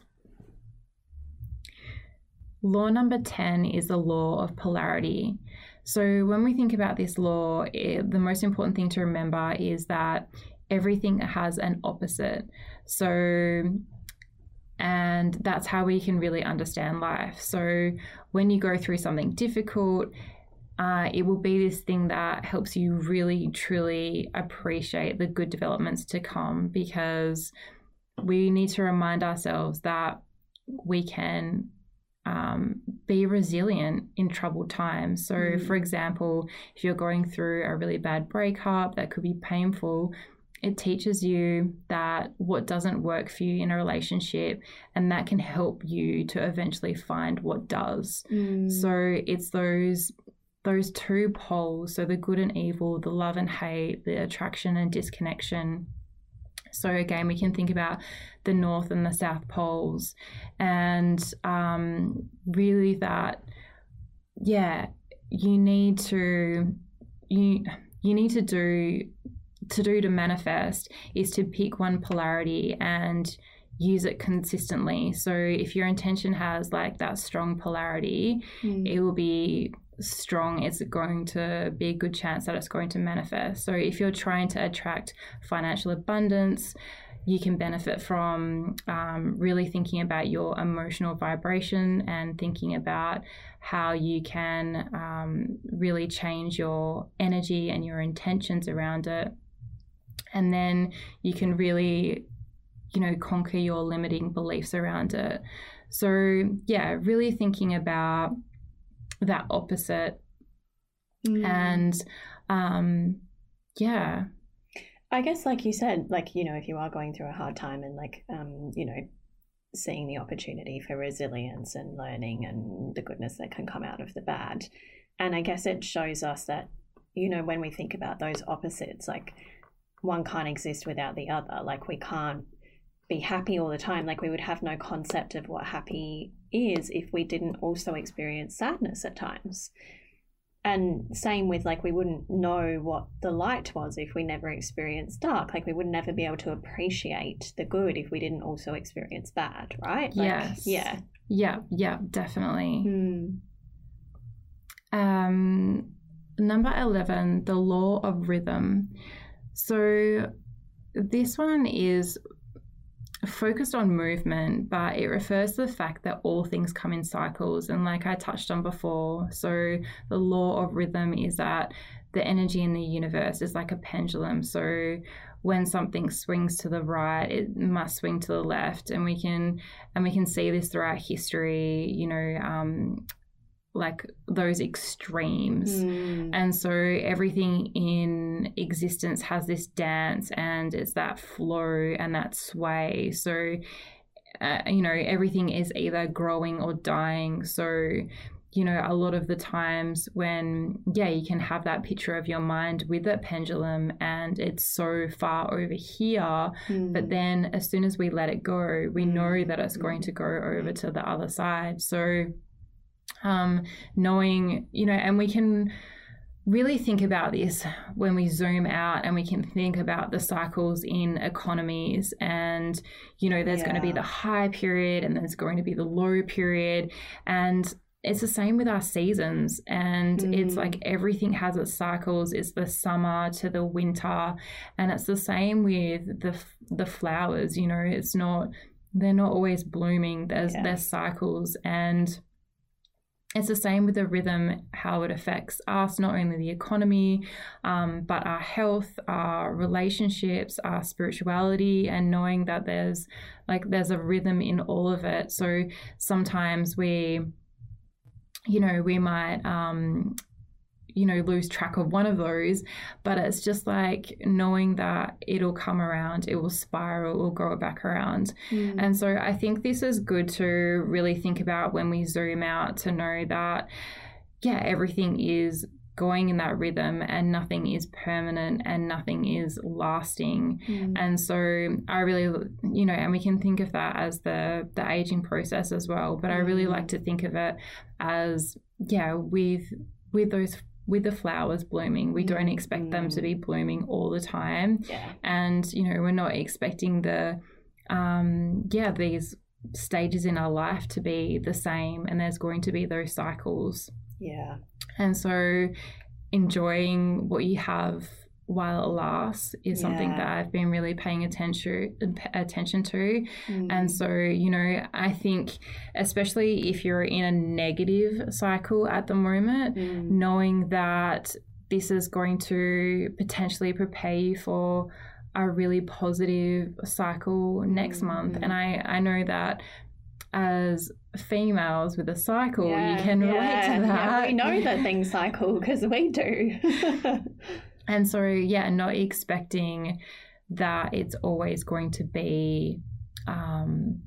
Law number 10 is the law of polarity. So, when we think about this law, it, the most important thing to remember is that everything has an opposite. So, and that's how we can really understand life. So, when you go through something difficult, uh, it will be this thing that helps you really truly appreciate the good developments to come because we need to remind ourselves that we can um, be resilient in troubled times. So, mm. for example, if you're going through a really bad breakup that could be painful, it teaches you that what doesn't work for you in a relationship and that can help you to eventually find what does. Mm. So, it's those those two poles, so the good and evil, the love and hate, the attraction and disconnection. So again, we can think about the north and the south poles, and um, really that, yeah, you need to you you need to do to do to manifest is to pick one polarity and use it consistently. So if your intention has like that strong polarity, mm. it will be strong, it's going to be a good chance that it's going to manifest. So if you're trying to attract financial abundance, you can benefit from um, really thinking about your emotional vibration and thinking about how you can um, really change your energy and your intentions around it. And then you can really, you know, conquer your limiting beliefs around it. So, yeah, really thinking about that opposite. Mm. And um, yeah. I guess, like you said, like, you know, if you are going through a hard time and, like, um, you know, seeing the opportunity for resilience and learning and the goodness that can come out of the bad. And I guess it shows us that, you know, when we think about those opposites, like, one can't exist without the other. Like, we can't be happy all the time. Like we would have no concept of what happy is if we didn't also experience sadness at times. And same with like we wouldn't know what the light was if we never experienced dark. Like we would never be able to appreciate the good if we didn't also experience bad, right? Like, yes. Yeah. Yeah. Yeah. Definitely. Hmm. Um. number 11, the law of rhythm. So this one is focused on movement, but it refers to the fact that all things come in cycles. And like I touched on before, so the law of rhythm is that the energy in the universe is like a pendulum. So when something swings to the right, it must swing to the left, and we can and we can see this throughout history. You know, um, like those extremes. Mm. And so everything in existence has this dance and it's that flow and that sway. So, uh, you know, everything is either growing or dying. So, you know, a lot of the times when, yeah, you can have that picture of your mind with a pendulum and it's so far over here. Mm. But then as soon as we let it go, we know hmm. that it's going to go over to the other side. So, um, knowing, you know, and we can really think about this when we zoom out and we can think about the cycles in economies. And you know there's yeah. going to be the high period and there's going to be the low period. And it's the same with our seasons. And mm. it's like everything has its cycles. It's the summer to the winter. And it's the same with the the flowers you know it's not they're not always blooming. There's yeah. there's cycles. And it's the same with the rhythm, how it affects us, not only the economy, um, but our health, our relationships, our spirituality, and knowing that there's like there's a rhythm in all of it. So sometimes we, you know, we might um, you know lose track of one of those but it's just like knowing that it'll come around it will spiral it will grow back around mm. and so i think this is good to really think about when we zoom out to know that yeah everything is going in that rhythm and nothing is permanent and nothing is lasting mm. and so i really you know and we can think of that as the the aging process as well but i really like mm. to think of it as yeah with with those with the flowers blooming. We don't expect them to be mm. blooming all the time. Yeah. And, you know, we're not expecting the, um, yeah, these stages in our life to be the same. And there's going to be those cycles. Yeah. And so enjoying what you have while it lasts is yeah. something that I've been really paying attention attention to. Mm. And so, you know, I think especially if you're in a negative cycle at the moment, mm. knowing that this is going to potentially prepare you for a really positive cycle next mm. month. And I I know that as females with a cycle, yeah, you can relate yeah, to that. Yeah, we know that things cycle because we do. And so, yeah, not expecting that it's always going to be, um,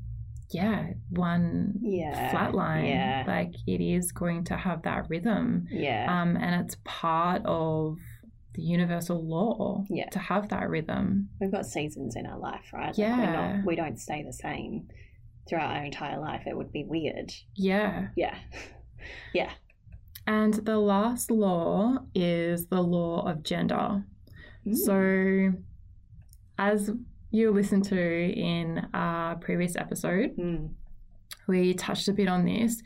yeah, one yeah, flat line. Yeah. Like it is going to have that rhythm. Yeah. Um, and it's part of the universal law yeah. to have that rhythm. We've got seasons in our life, right? Like yeah. Not, we don't stay the same throughout our entire life. It would be weird. Yeah. Yeah. yeah. And the last law is the law of gender. Mm. So, as you listened to in our previous episode, mm. we touched a bit on this,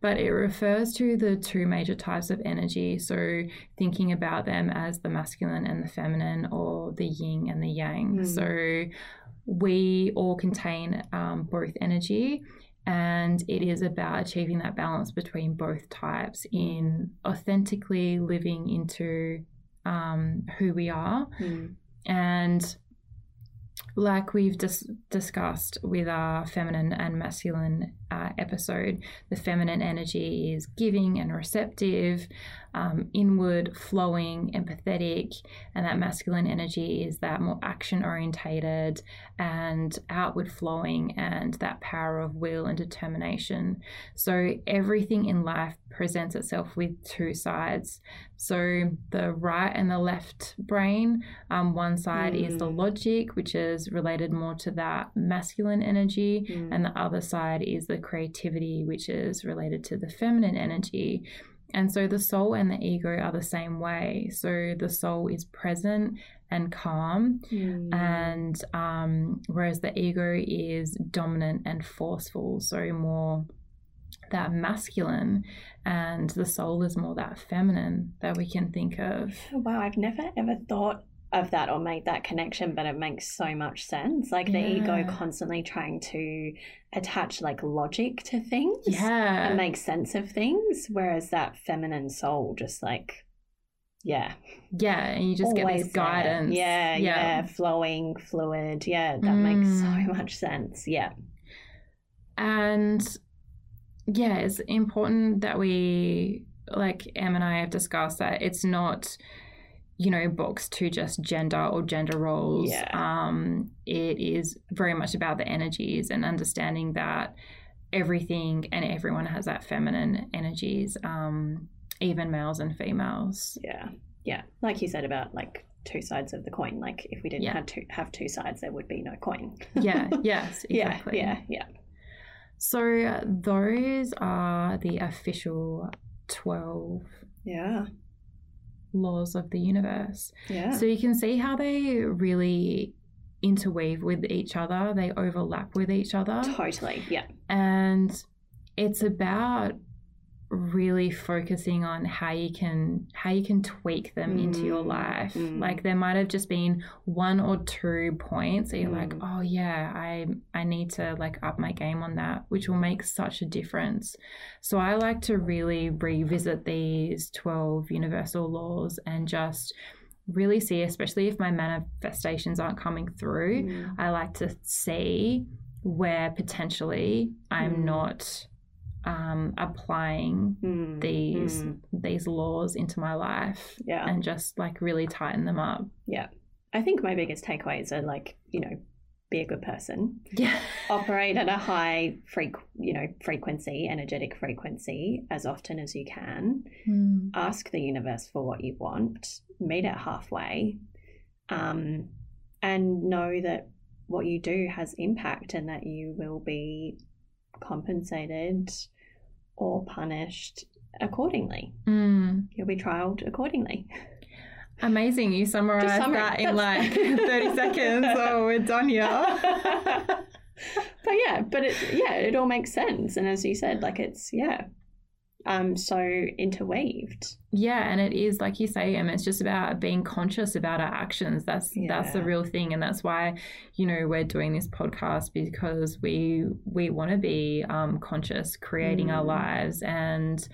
but it refers to the two major types of energy. So, thinking about them as the masculine and the feminine, or the yin and the yang. Mm. So, we all contain um, both energy and it is about achieving that balance between both types in authentically living into um, who we are. Mm. And like we've dis- discussed with our feminine and masculine uh, episode, the feminine energy is giving and receptive, um, inward, flowing, empathetic, and that masculine energy is that more action orientated and outward flowing and that power of will and determination. So everything in life presents itself with two sides. So the right and the left brain, um, one side mm. is the hmm. logic, which is related more to that masculine energy, mm. and the other side is the creativity, which is related to the feminine energy. And so the soul and the ego are the same way. So the soul is present and calm, mm. and um, whereas the ego is dominant and forceful, so more that masculine and the soul is more that feminine that we can think of. Wow, I've never ever thought of that or made that connection, but it makes so much sense. Like the ego constantly trying to attach like logic to things Yeah. and make sense of things, whereas that feminine soul just like, yeah, Yeah, and you just get this guidance. Yeah, yeah, flowing, fluid. Yeah, that makes so Mm. much sense. Yeah. And yeah, it's important that we, like Em and I have discussed, that it's not, you know, boxed to just gender or gender roles. Yeah. Um, it is very much about the energies and understanding that everything and everyone has that feminine energies, um, even males and females. Yeah. Yeah. Like you said about like two sides of the coin. Like if we didn't Yeah. have two have two sides, there would be no coin. Yeah, yes, exactly. Yeah, yeah, yeah. So uh, those are the official 12 Yeah. Laws of the universe. Yeah. So you can see how they really interweave with each other, they overlap with each other. totally. Yeah. And it's about really focusing on how you can how you can tweak them into your Mm, life. mm. Like there might have just been one or two points that you're like, Mm. oh yeah, I I need to like up my game on that, which will make such a difference. So I like to really revisit these 12 universal laws and just really see, especially if my manifestations aren't coming through, Mm. I like to see where potentially I'm Mm. not um, applying Mm. these Mm. these laws into my life Yeah. and just like really tighten them up. Yeah. I think my biggest takeaways are like, you know, be a good person, Yeah. operate at a high freq, you know, frequency, energetic frequency as often as you can. Mm. Ask the universe for what you want, meet it halfway, um, and know that what you do has impact and that you will be compensated or punished accordingly. Mm. You'll be trialed accordingly. Amazing. You summarized that in like 30 seconds. Oh, we're done here. but yeah, but it yeah, it all makes sense. And as you said, like it's yeah, um, so interweaved. Yeah, and it is like you say, Em. It's just about being conscious about our actions. That's that's the real thing, and that's why you know we're doing this podcast because we we want to be um, conscious, creating our Mm. lives and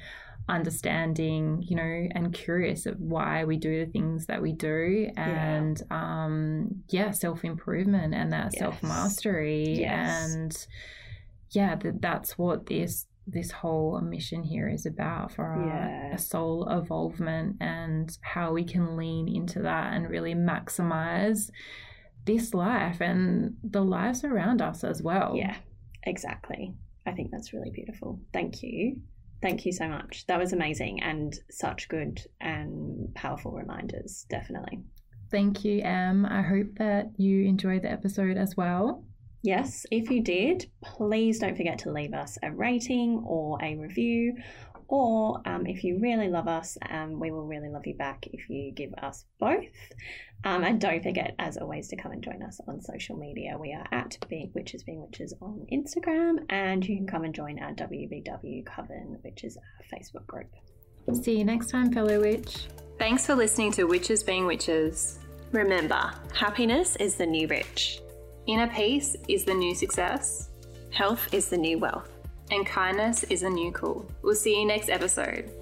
understanding, you know, and curious of why we do the things that we do, and um, yeah, self improvement and that Yes. self mastery, Yes. and yeah, that that's what this this whole mission here is about for our Yeah. soul evolvement and how we can lean into that and really maximize this life and the lives around us as well. Yeah, exactly. I think that's really beautiful. Thank you. Thank you so much. That was amazing and such good and powerful reminders, definitely. Thank you, Em. I hope that you enjoyed the episode as well. Yes, if you did, please don't forget to leave us a rating or a review. Or um, if you really love us, um, we will really love you back if you give us both. Um, and don't forget, as always, to come and join us on social media. We are at Being Witches Being Witches on Instagram, and you can come and join our WBW Coven, which is our Facebook group. See you next time, fellow witch. Thanks for listening to Witches Being Witches. Remember, happiness is the new rich, Inner peace is the new success, health is the new wealth. and kindness is the new cool. We'll see you next episode.